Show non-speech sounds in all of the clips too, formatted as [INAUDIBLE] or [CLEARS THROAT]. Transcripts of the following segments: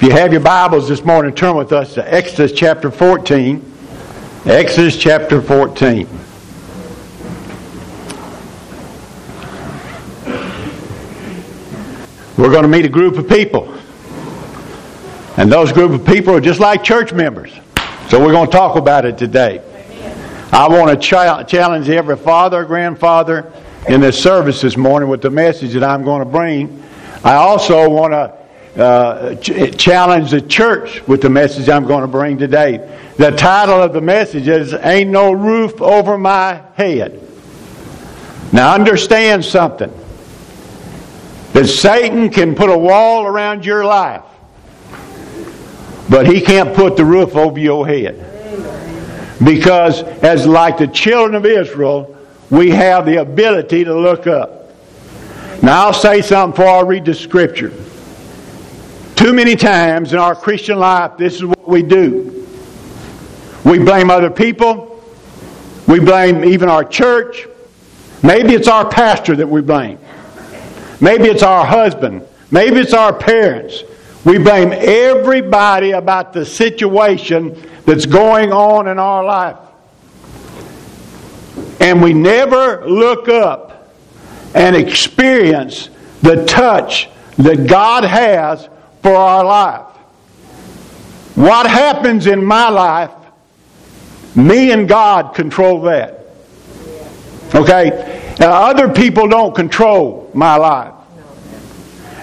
If you have your Bibles this morning, turn with us to Exodus chapter 14. Exodus chapter 14. We're going to meet a group of people. And those group of people are just like church members. So we're going to talk about it today. I want to ch- challenge every father, grandfather in this service this morning with the message that I'm going to bring. I also want to uh, ch- challenge the church with the message I'm going to bring today. The title of the message is Ain't No Roof Over My Head. Now understand something. That Satan can put a wall around your life, but he can't put the roof over your head. Because, as like the children of Israel, we have the ability to look up. Now, I'll say something before I read the scripture. Too many times in our Christian life, this is what we do. We blame other people. We blame even our church. Maybe it's our pastor that we blame. Maybe it's our husband. Maybe it's our parents. We blame everybody about the situation that's going on in our life. And we never look up and experience the touch that God has for our life. What happens in my life, me and God control that. Okay? Now, other people don't control my life.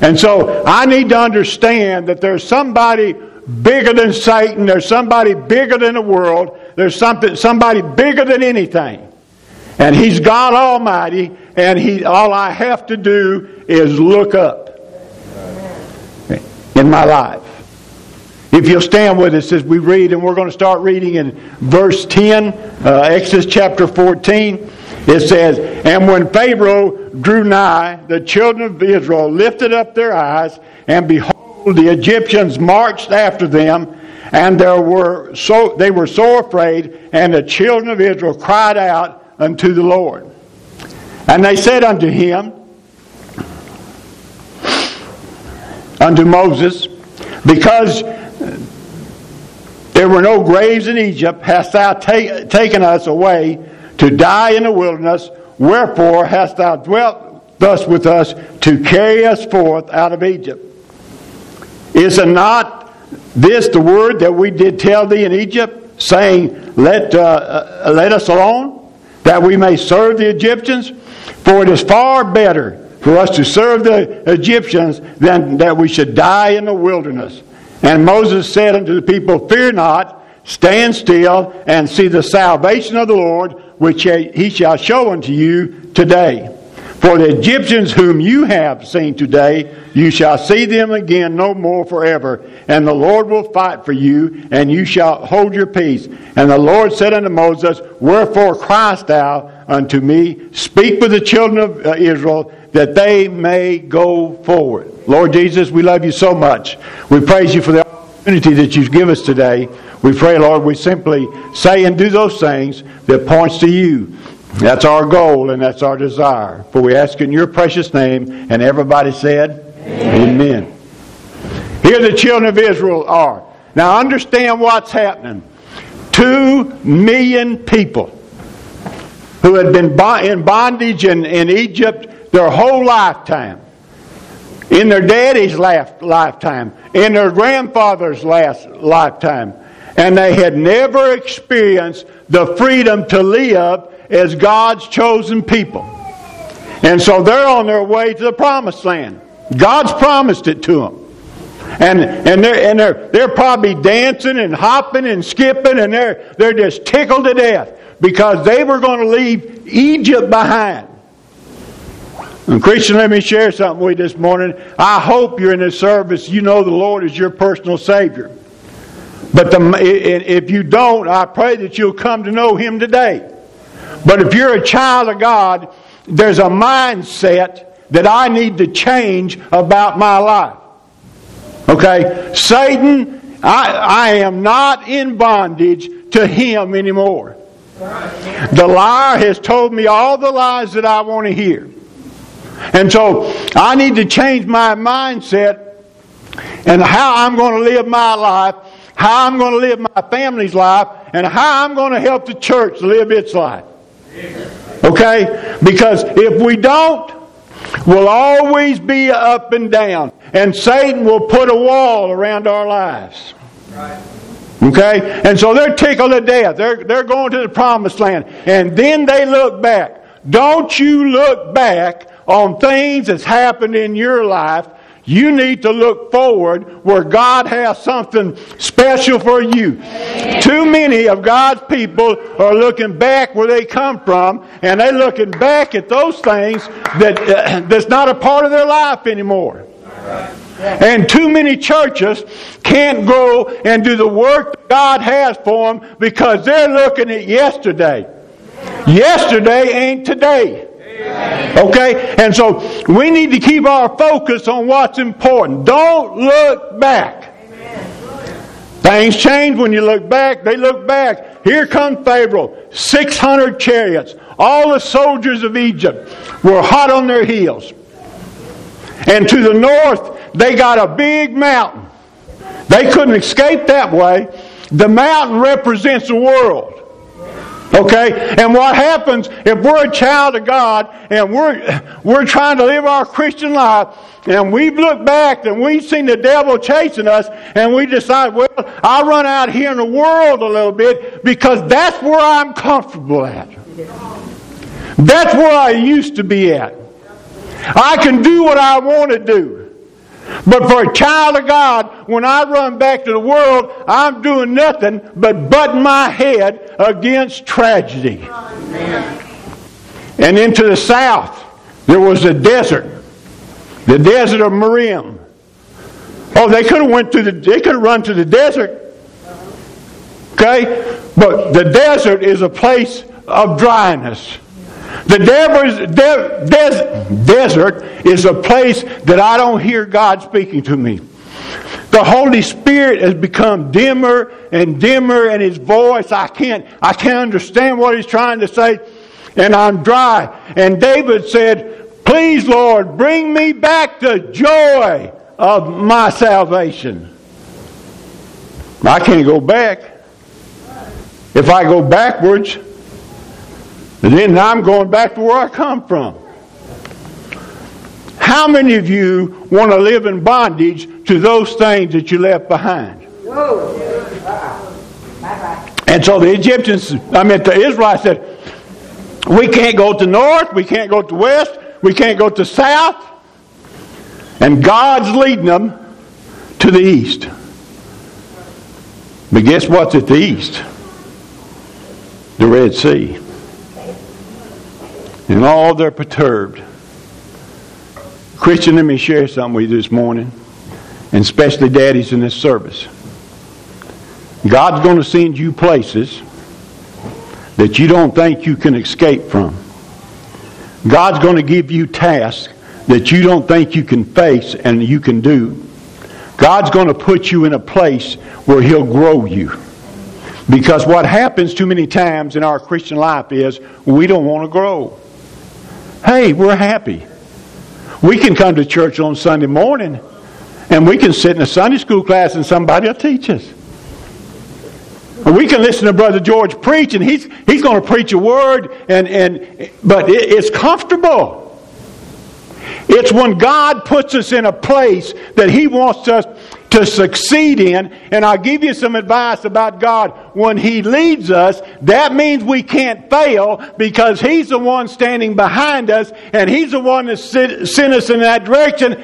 And so I need to understand that there's somebody bigger than Satan, there's somebody bigger than the world, there's something somebody bigger than anything. And he's God Almighty, and he all I have to do is look up in my life. If you'll stand with us as we read, and we're going to start reading in verse 10, uh, Exodus chapter 14. It says, And when Pharaoh drew nigh, the children of Israel lifted up their eyes, and behold, the Egyptians marched after them, and there were so they were so afraid, and the children of Israel cried out unto the Lord. And they said unto him, unto Moses, because there were no graves in Egypt, hast thou ta- taken us away to die in the wilderness. Wherefore hast thou dwelt thus with us to carry us forth out of Egypt? Is it not this the word that we did tell thee in Egypt, saying, Let, uh, uh, let us alone, that we may serve the Egyptians? For it is far better for us to serve the Egyptians than that we should die in the wilderness. And Moses said unto the people, Fear not, stand still, and see the salvation of the Lord, which he shall show unto you today. For the Egyptians whom you have seen today, you shall see them again no more forever. And the Lord will fight for you, and you shall hold your peace. And the Lord said unto Moses, Wherefore criest thou unto me? Speak with the children of uh, Israel, that they may go forward. Lord Jesus, we love you so much. We praise you for the opportunity that you give us today. We pray, Lord, we simply say and do those things that points to you. That's our goal and that's our desire. For we ask in your precious name, and everybody said, Amen. Amen. Here the children of Israel are. Now understand what's happening. Two million people who had been in bondage in, in Egypt their whole lifetime. In their daddy's lifetime, in their grandfather's last lifetime, and they had never experienced the freedom to live as God's chosen people. And so they're on their way to the promised land. God's promised it to them. And, and, they're, and they're, they're probably dancing and hopping and skipping, and they're, they're just tickled to death because they were going to leave Egypt behind. And Christian, let me share something with you this morning. I hope you're in this service. You know the Lord is your personal Savior. But the, if you don't, I pray that you'll come to know Him today. But if you're a child of God, there's a mindset that I need to change about my life. Okay? Satan, I, I am not in bondage to him anymore. The liar has told me all the lies that I want to hear. And so I need to change my mindset and how I'm going to live my life, how I'm going to live my family's life, and how I'm going to help the church live its life. Okay? Because if we don't, we'll always be up and down. And Satan will put a wall around our lives. Okay? And so they're tickled to death. They're, they're going to the promised land. And then they look back. Don't you look back on things that's happened in your life you need to look forward where God has something special for you. Too many of God's people are looking back where they come from, and they're looking back at those things that uh, [CLEARS THROAT] that's not a part of their life anymore. And too many churches can't go and do the work that God has for them because they're looking at yesterday. Yesterday ain't today. Okay? And so we need to keep our focus on what's important. Don't look back. Things change when you look back. They look back. Here comes Pharaoh, 600 chariots. All the soldiers of Egypt were hot on their heels. And to the north, they got a big mountain. They couldn't escape that way. The mountain represents the world. Okay? And what happens if we're a child of God and we're, we're trying to live our Christian life and we look back and we've seen the devil chasing us and we decide, well, I'll run out here in the world a little bit because that's where I'm comfortable at. That's where I used to be at. I can do what I want to do. But for a child of God, when I run back to the world, I'm doing nothing but butting my head against tragedy. And into the south, there was a desert, the desert of Marim. Oh, they could have went to the they could have run to the desert. Okay? But the desert is a place of dryness. The de- des- desert is a place that I don't hear God speaking to me. The Holy Spirit has become dimmer and dimmer in His voice. I can't, I can't understand what He's trying to say, and I'm dry. And David said, Please, Lord, bring me back the joy of my salvation. I can't go back. If I go backwards, and then I'm going back to where I come from. How many of you want to live in bondage to those things that you left behind? And so the Egyptians, I mean the Israelites said, we can't go to north, we can't go to west, we can't go to south. And God's leading them to the east. But guess what's at the east? The Red Sea and all they're perturbed. Christian, let me share something with you this morning, and especially daddies in this service. God's going to send you places that you don't think you can escape from. God's going to give you tasks that you don't think you can face and you can do. God's going to put you in a place where He'll grow you. Because what happens too many times in our Christian life is we don't want to grow. Hey, we're happy. We can come to church on Sunday morning and we can sit in a Sunday school class and somebody will teach us. we can listen to Brother George preach and he's, he's going to preach a word, and, and, but it, it's comfortable. It's when God puts us in a place that He wants us to succeed in. And I'll give you some advice about God. When He leads us, that means we can't fail because He's the one standing behind us and He's the one that sent us in that direction.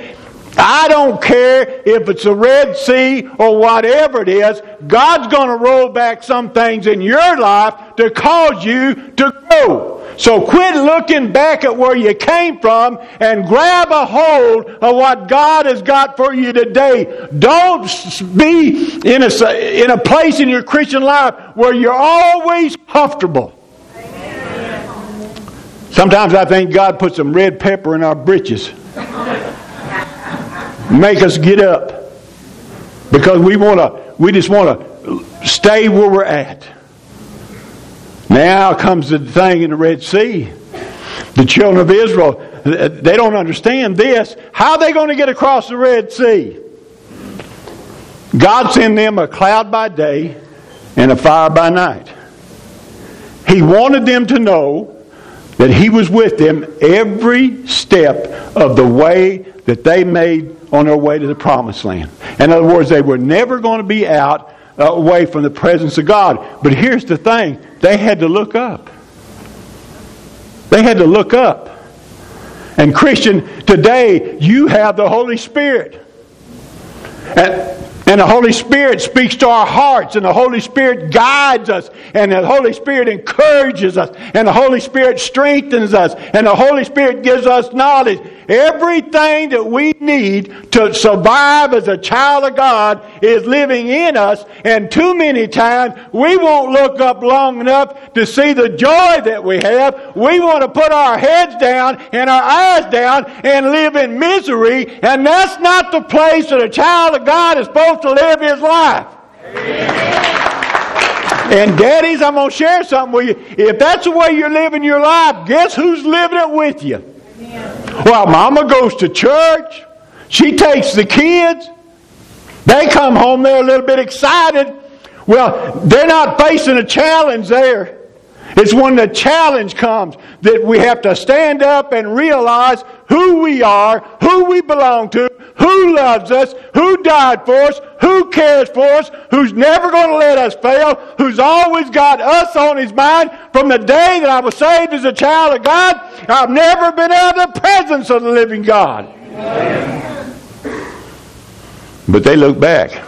I don't care if it's a Red Sea or whatever it is. God's going to roll back some things in your life to cause you to grow. So quit looking back at where you came from and grab a hold of what God has got for you today. Don't be in a, in a place in your Christian life where you're always comfortable. Sometimes I think God put some red pepper in our britches make us get up. Because we want to we just want to stay where we're at. Now comes the thing in the red sea. The children of israel they don't understand this. How are they going to get across the red sea? God sent them a cloud by day and a fire by night. He wanted them to know that He was with them every step of the way that they made on their way to the promised land. In other words, they were never going to be out uh, away from the presence of God. But here's the thing they had to look up. They had to look up. And, Christian, today you have the Holy Spirit. And, and the Holy Spirit speaks to our hearts, and the Holy Spirit guides us, and the Holy Spirit encourages us, and the Holy Spirit strengthens us, and the Holy Spirit gives us knowledge. Everything that we need to survive as a child of God is living in us, and too many times we won't look up long enough to see the joy that we have. We want to put our heads down and our eyes down and live in misery, and that's not the place that a child of God is supposed to live his life. And daddies, I'm going to share something with you. If that's the way you're living your life, guess who's living it with you? Well, mama goes to church. She takes the kids. They come home, they're a little bit excited. Well, they're not facing a challenge there. It's when the challenge comes that we have to stand up and realize who we are, who we belong to, who loves us, who died for us, who cares for us, who's never going to let us fail, who's always got us on his mind. From the day that I was saved as a child of God, I've never been out of the presence of the living God. But they look back.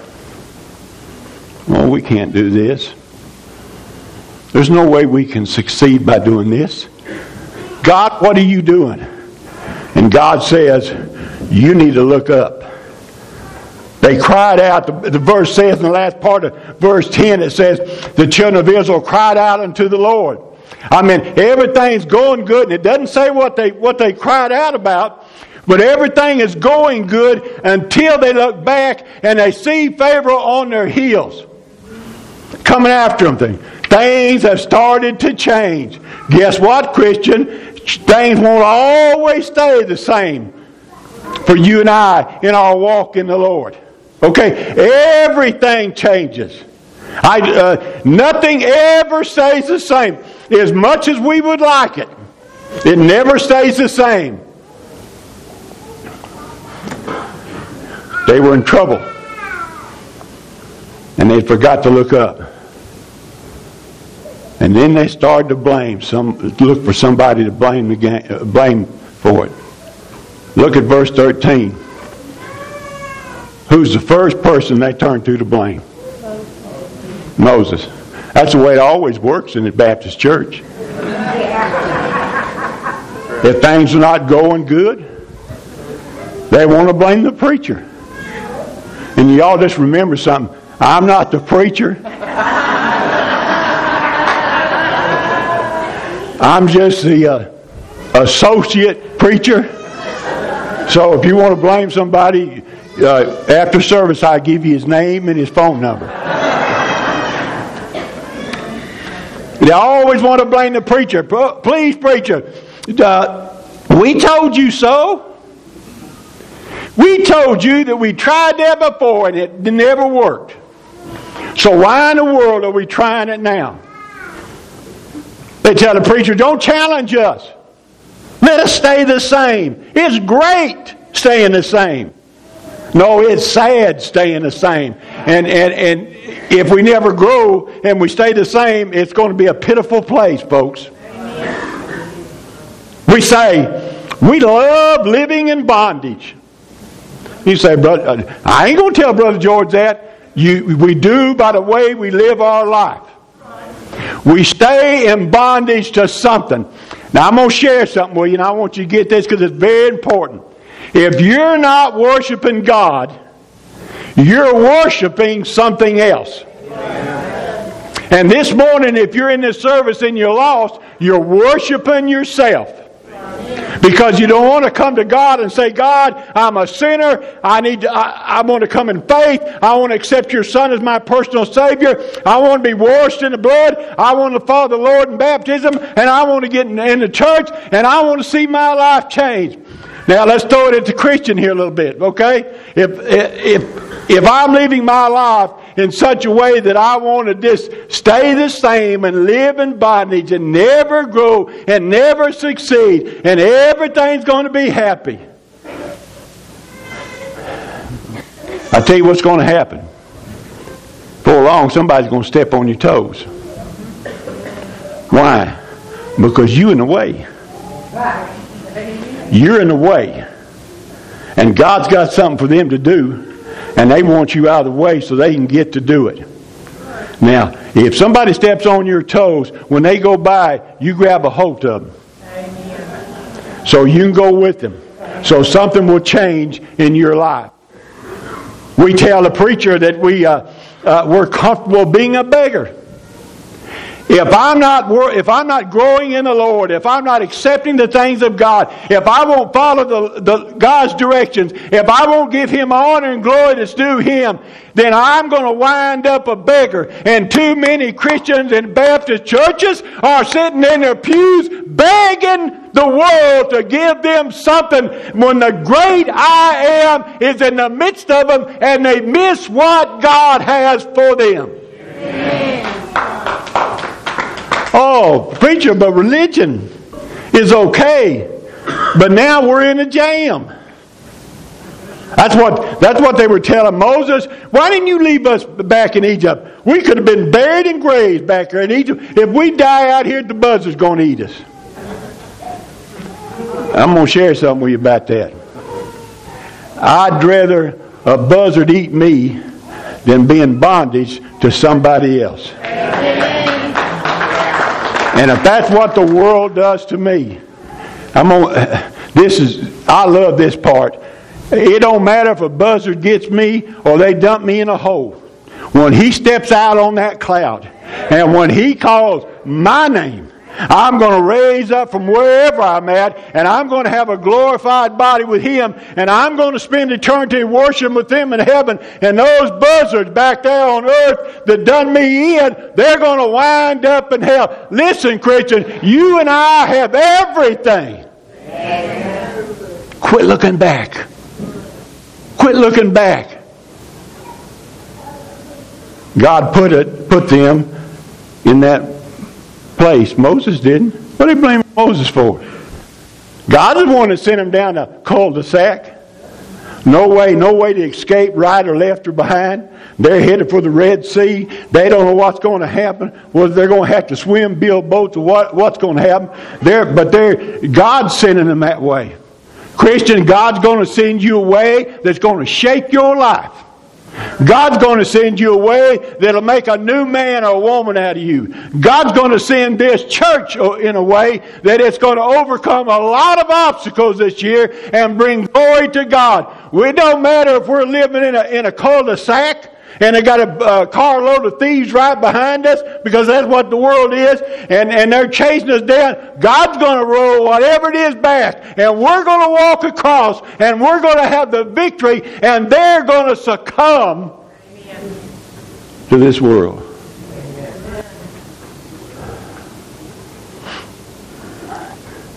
Oh, we can't do this. There's no way we can succeed by doing this. God, what are you doing? And God says, You need to look up. They cried out. The, the, verse says in the last part of verse 10, it says, The children of Israel cried out unto the Lord. I mean, everything's going good, and it doesn't say what they, what they cried out about, but everything is going good until they look back and they see Pharaoh on their heels coming after them. Things have started to change. Guess what, Christian? Things won't always stay the same for you and I in our walk in the Lord. Okay, everything changes. I, uh, nothing ever stays the same. As much as we would like it, it never stays the same. They were in trouble. And they forgot to look up. And then they started to blame some, look for somebody to blame again, uh, blame for it. Look at verse 13. Who's the first person they turn to to blame? Moses. That's the way it always works in the Baptist church. [LAUGHS] If things are not going good, they want to blame the preacher. And y'all just remember something. I'm not the preacher. I'm just the uh, associate preacher. So if you want to blame somebody uh, after service, I give you his name and his phone number. they always want to blame the preacher. Please, preacher, uh, we told you so. We told you that we tried that before and it never worked. So why in the world are we trying it now? They tell the preacher, don't challenge us. Let us stay the same. It's great staying the same. No, it's sad staying the same. And, and, and if we never grow and we stay the same, it's going to be a pitiful place, folks. We say, we love living in bondage. You say, brother, I ain't going to tell Brother George that. You, we do by the way we live our life. We stay in bondage to something. Now, I'm going to share something with you, and I want you to get this because it's very important. If you're not worshiping God, you're worshiping something else. And this morning, if you're in this service and you're lost, you're worshiping yourself. Because you don't want to come to God and say, God, I'm a sinner. I need to, I, I want to come in faith. I want to accept your Son as my personal Savior. I want to be washed in the blood. I want to follow the Lord in baptism. And I want to get in, in the church. And I want to see my life change. Now let's throw it into Christian here a little bit, okay? If, if if I'm living my life in such a way that I want to just stay the same and live in bondage and never grow and never succeed and everything's going to be happy. I tell you what's going to happen. Before long, somebody's going to step on your toes. Why? Because you're in the way. You're in the way. And God's got something for them to do and they want you out of the way so they can get to do it. Now, if somebody steps on your toes, when they go by, you grab a hold of them. So you can go with them. So something will change in your life. We tell the preacher that we, uh, uh, we're comfortable being a beggar. If I'm not if I'm not growing in the Lord, if I'm not accepting the things of God, if I won't follow the, the God's directions, if I won't give Him honor and glory that's due Him, then I'm going to wind up a beggar. And too many Christians in Baptist churches are sitting in their pews begging the world to give them something when the great I am is in the midst of them and they miss what God has for them. Amen. Oh, preacher, but religion is okay. But now we're in a jam. That's what, that's what they were telling Moses. Why didn't you leave us back in Egypt? We could have been buried in graves back there in Egypt. If we die out here, the buzzard's going to eat us. I'm going to share something with you about that. I'd rather a buzzard eat me than be in bondage to somebody else. And if that's what the world does to me, I'm on. This is. I love this part. It don't matter if a buzzard gets me or they dump me in a hole. When he steps out on that cloud, and when he calls my name, I'm going to raise up from wherever I'm at, and I'm going to have a glorified body with Him, and I'm going to spend eternity worshiping with Him in heaven. And those buzzards back there on earth that done me in, they're going to wind up in hell. Listen, Christian, you and I have everything. Quit looking back. Quit looking back. God put it, put them in that place. Moses didn't. What did he blame Moses for? God is the one that sent him down a cul-de-sac. No way, no way to escape right or left or behind. They're headed for the Red Sea. They don't know what's going to happen. Whether they're going to have to swim, build boats, or what, what's going to happen. They're, but they're, God's sending them that way. Christian, God's going to send you a way that's going to shake your life. God's going to send you a way that'll make a new man or woman out of you. God's going to send this church uh, in a way that it's going to overcome a lot of obstacles this year and bring glory to God. It don't matter if we're living in a, in a cul-de-sac and they got a, a carload of thieves right behind us because that's what the world is, and, and they're chasing us down. God's going to roll whatever it is back, and we're going to walk across, and we're going to have the victory, and they're going to succumb Amen. to this world.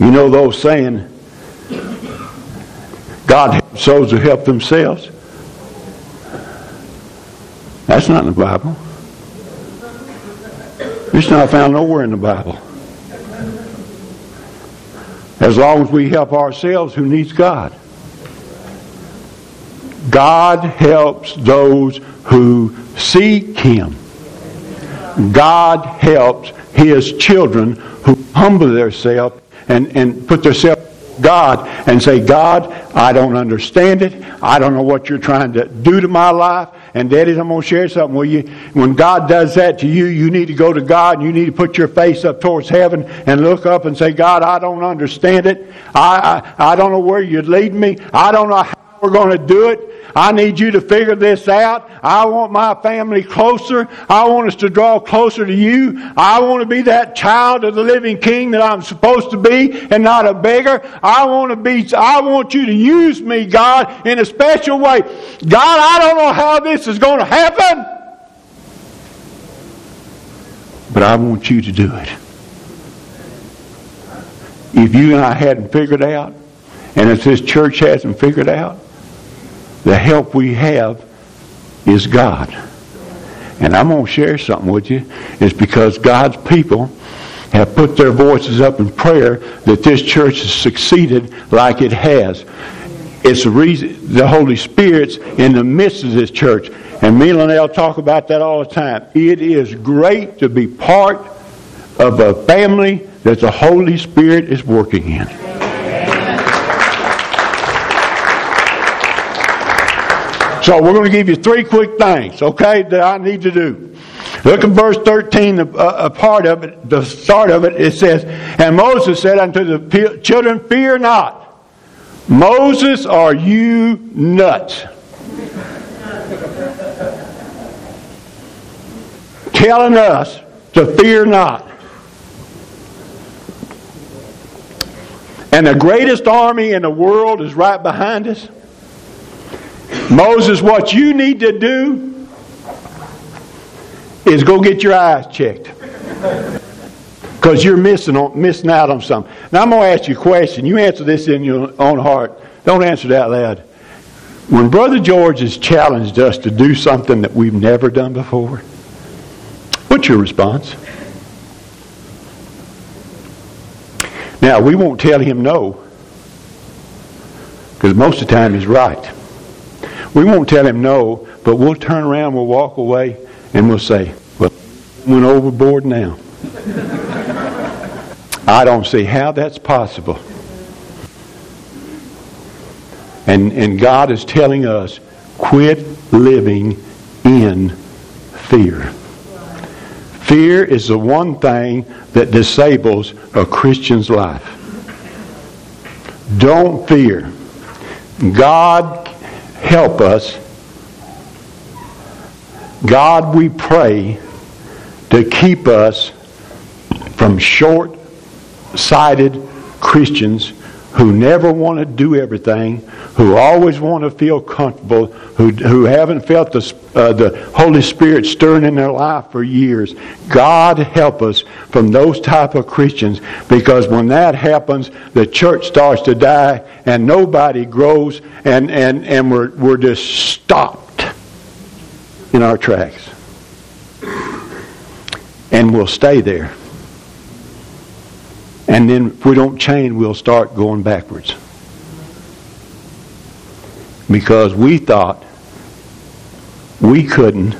You know those saying, God helps those who help themselves. That's not in the Bible. It's not found nowhere in the Bible. As long as we help ourselves, who needs God? God helps those who seek Him. God helps His children who humble themselves and, and put themselves God and say, God, I don't understand it. I don't know what you're trying to do to my life. And daddies, I'm going to share something with you. When God does that to you, you need to go to God and you need to put your face up towards heaven and look up and say, God, I don't understand it. I, I, I don't know where you'd lead me. I don't know how we're going to do it. I need you to figure this out. I want my family closer. I want us to draw closer to you. I want to be that child of the living king that I'm supposed to be and not a beggar. I want to be, I want you to use me, God, in a special way. God, I don't know how this is going to happen, but I want you to do it. If you and I hadn't figured out, and if this church hasn't figured out, the help we have is God. And I'm going to share something with you. It's because God's people have put their voices up in prayer that this church has succeeded like it has. It's the reason the Holy Spirit's in the midst of this church. And me and Linnell talk about that all the time. It is great to be part of a family that the Holy Spirit is working in. So we're going to give you three quick things, okay, that I need to do. Look at verse 13, a, uh, a, part of it, the start of it. It says, And Moses said unto the children, Fear not. Moses, are you nuts? Telling us to fear not. And the greatest army in the world is right behind us. Moses, what you need to do is go get your eyes checked. Because you're missing, on, missing out on something. Now, I'm going to ask you a question. You answer this in your own heart. Don't answer that loud. When Brother George has challenged us to do something that we've never done before, what's your response? Now, we won't tell him no, because most of the time he's right. We won't tell him no, but we'll turn around, we'll walk away, and we'll say, well, went overboard now. I don't see how that's possible. And, and God is telling us, quit living in fear. Fear is the one thing that disables a Christian's life. Don't fear. God help us. God, we pray to keep us from short sighted Christians who never want to do everything, who always want to feel comfortable, who, who haven't felt the, uh, the Holy Spirit stirring in their life for years. God help us from those type of Christians because when that happens, the church starts to die and nobody grows and, and, and we're, we're just stopped in our tracks. And we'll stay there. And then if we don't change, we'll start going backwards. Because we thought we couldn't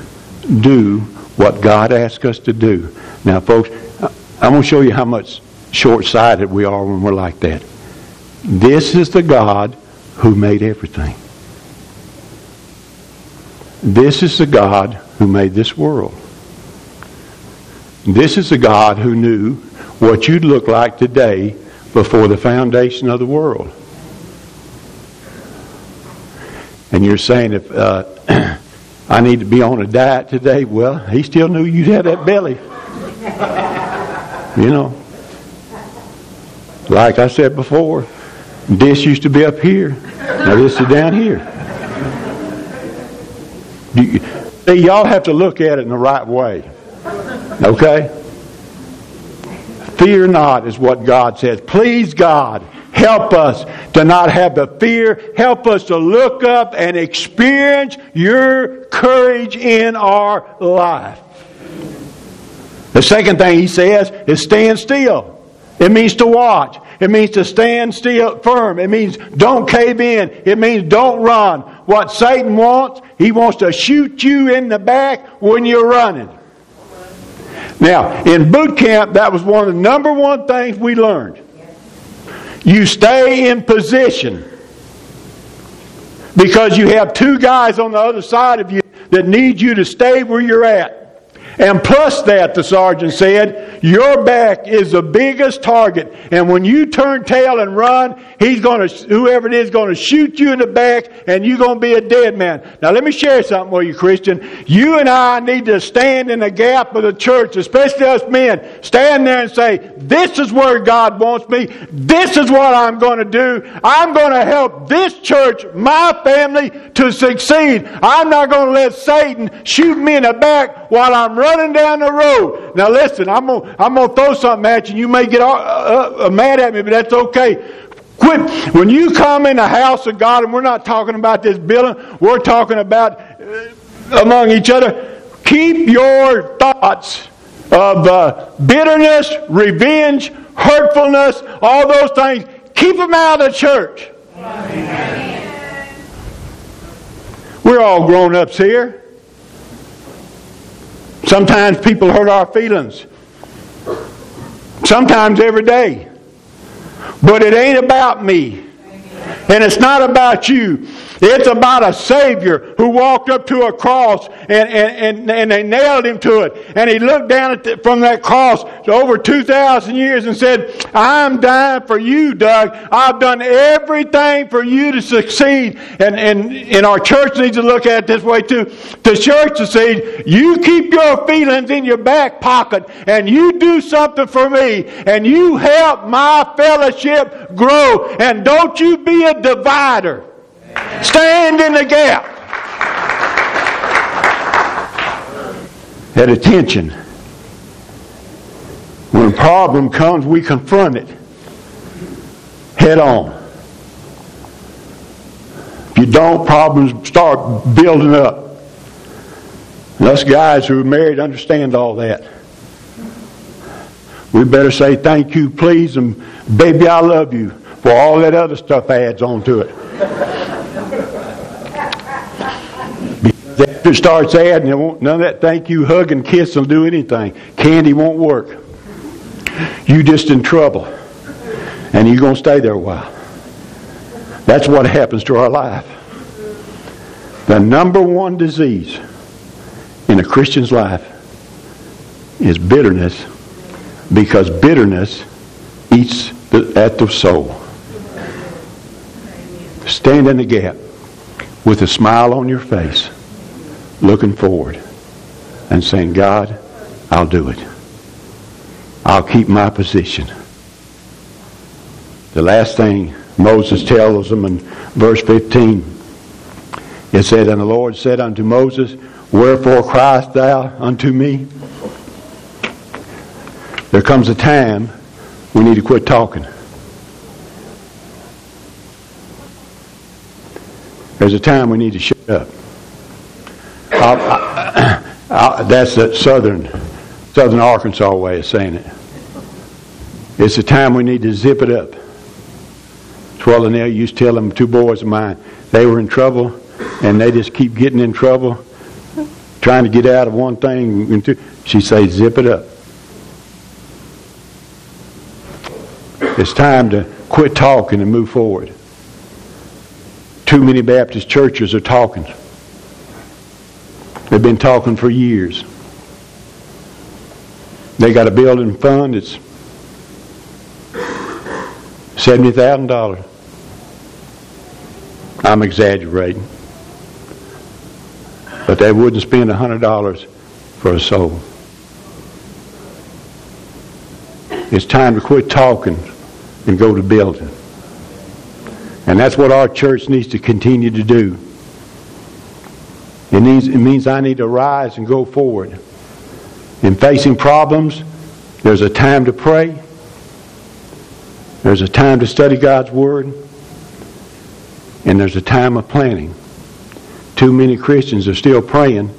do what God asked us to do. Now, folks, I'm going to show you how much short sighted we are when we're like that. This is the God who made everything. This is the God who made this world. This is the God who knew what you'd look like today before the foundation of the world. And you're saying if uh, [CLEARS THROAT] I need to be on a diet today, well, he still knew you'd have that belly. You know. Like I said before, this used to be up here. Now this is down here. You, see, y'all have to look at it in the right way. Okay? Fear not is what God says. Please, God, help us to not have the fear. Help us to look up and experience your courage in our life. The second thing he says is stand still. It means to watch. It means to stand still firm. It means don't cave in. It means don't run. What Satan wants, he wants to shoot you in the back when you're running. Now, in boot camp, that was one of the number one things we learned. You stay in position because you have two guys on the other side of you that need you to stay where you're at. And plus that, the sergeant said, your back is the biggest target. And when you turn tail and run, he's going to, whoever it is, going to shoot you in the back and you're going to be a dead man. Now let me share something with you, Christian. You and I need to stand in the gap of the church, especially us men. Stand there and say, this is where God wants me. This is what I'm going to do. I'm going to help this church, my family, to succeed. I'm not going to let Satan shoot me in the back while I'm running down the road. Now listen, I'm gonna, I'm gonna throw something at you. You may get uh, uh, uh, mad at me, but that's okay. Quit. When you come in the house of God, and we're not talking about this building, we're talking about uh, among each other. Keep your thoughts of uh, bitterness, revenge, hurtfulness, all those things, keep them out of the church. Amen. We're all grown ups here. Sometimes people hurt our feelings. Sometimes every day. But it ain't about me. And it's not about you. It's about a Savior who walked up to a cross and, and, and, and they nailed him to it. And he looked down at the, from that cross over 2,000 years and said, I'm dying for you, Doug. I've done everything for you to succeed. And, and, and our church needs to look at it this way too. The church succeed. You keep your feelings in your back pocket and you do something for me and you help my fellowship grow. And don't you be a divider. Stand in the gap. At attention. When a problem comes, we confront it head on. If you don't, problems start building up. And us guys who are married understand all that. We better say thank you, please, and baby, I love you, for all that other stuff adds on to it. After it starts adding, none of that thank you, hug, and kiss will do anything. Candy won't work. You just in trouble. And you're going to stay there a while. That's what happens to our life. The number one disease in a Christian's life is bitterness because bitterness eats the, at the soul. Stand in the gap with a smile on your face, looking forward and saying, God, I'll do it. I'll keep my position. The last thing Moses tells them in verse 15, it said, And the Lord said unto Moses, Wherefore criest thou unto me? There comes a time we need to quit talking. There's a time we need to shut up. I, I, I, that's the southern, southern Arkansas way of saying it. It's a time we need to zip it up. Swell and used to tell them, two boys of mine, they were in trouble and they just keep getting in trouble, trying to get out of one thing. she say, zip it up. It's time to quit talking and move forward. Too many Baptist churches are talking. They've been talking for years. They got a building fund. It's seventy thousand dollars. I'm exaggerating, but they wouldn't spend hundred dollars for a soul. It's time to quit talking and go to building. And that's what our church needs to continue to do. It, it means I need to rise and go forward. In facing problems, there's a time to pray. There's a time to study God's Word. And there's a time of planning. Too many Christians are still praying.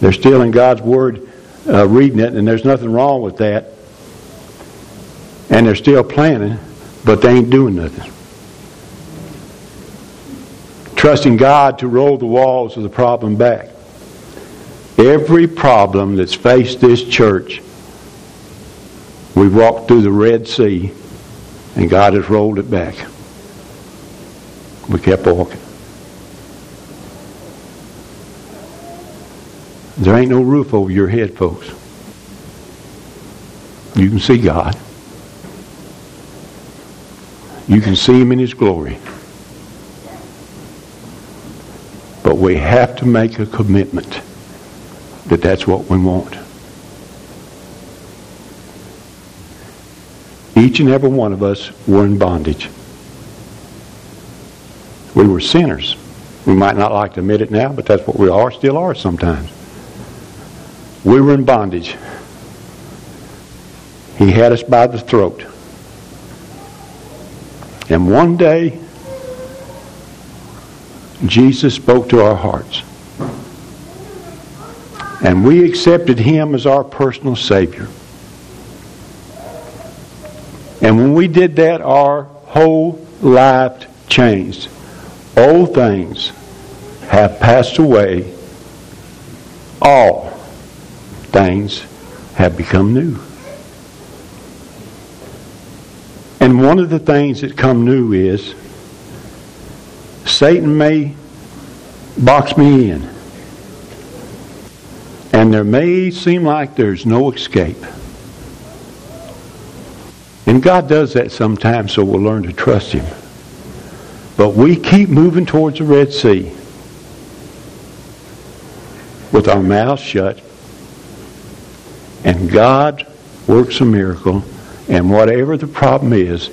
They're still in God's Word, uh, reading it, and there's nothing wrong with that. And they're still planning, but they ain't doing nothing trusting God to roll the walls of the problem back. Every problem that's faced this church, we've walked through the Red Sea and God has rolled it back. We kept walking. There ain't no roof over your head, folks. You can see God. You can see Him in His glory. But we have to make a commitment that that's what we want. Each and every one of us were in bondage. We were sinners. We might not like to admit it now, but that's what we are, still are sometimes. We were in bondage. He had us by the throat. And one day, Jesus spoke to our hearts. And we accepted him as our personal Savior. And when we did that, our whole life changed. Old things have passed away. All things have become new. And one of the things that come new is Satan may box me in. And there may seem like there's no escape. And God does that sometimes so we'll learn to trust Him. But we keep moving towards the Red Sea with our mouths shut. And God works a miracle. And whatever the problem is,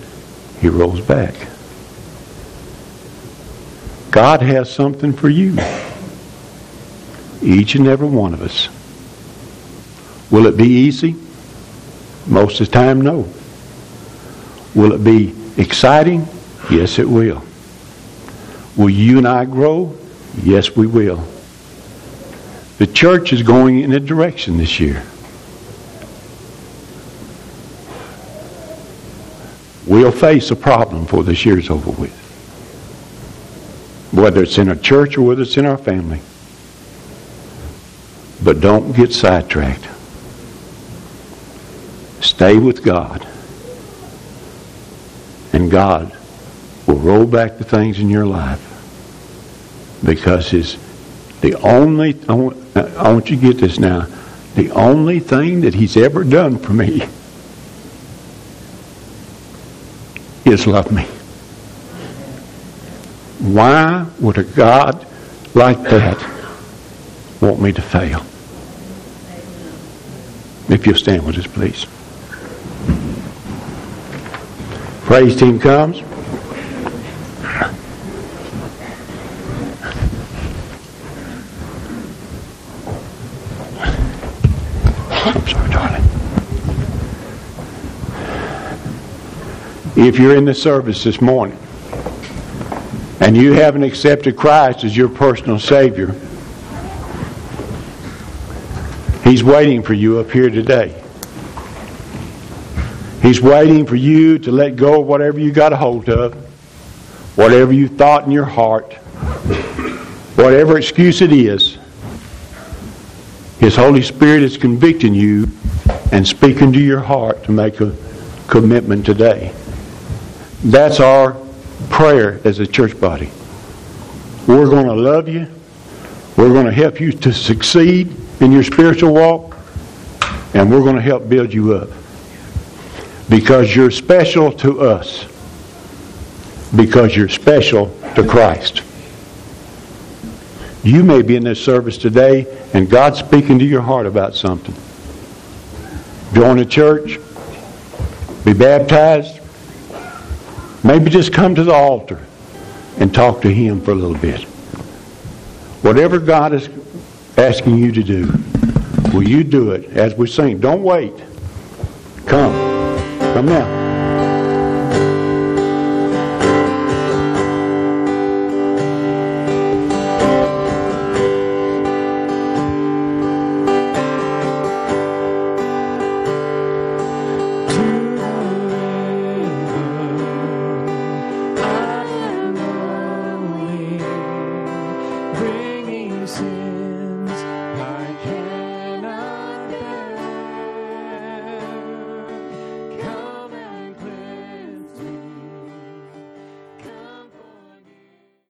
He rolls back. God has something for you. Each and every one of us. Will it be easy? Most of the time, no. Will it be exciting? Yes, it will. Will you and I grow? Yes, we will. The church is going in a direction this year. We'll face a problem before this year's over with. Whether it's in a church or whether it's in our family. But don't get sidetracked. Stay with God. And God will roll back the things in your life because his the only I want, I want you to get this now the only thing that he's ever done for me [LAUGHS] is love me why would a god like that want me to fail? If you'll stand with us please. Praise team comes. I'm sorry, darling. If you're in the service this morning and you haven't accepted Christ as your personal Savior, He's waiting for you up here today. He's waiting for you to let go of whatever you got a hold of, whatever you thought in your heart, whatever excuse it is. His Holy Spirit is convicting you and speaking to your heart to make a commitment today. That's our prayer as a church body. We're going to love you. We're going to help you to succeed in your spiritual walk. And we're going to help build you up. Because you're special to us. Because you're special to Christ. You may be in this service today and God's speaking to your heart about something. Join a church, be baptized, maybe just come to the altar and talk to Him for a little bit. Whatever God is asking you to do, will you do it as we sing? Don't wait. Come. Come now.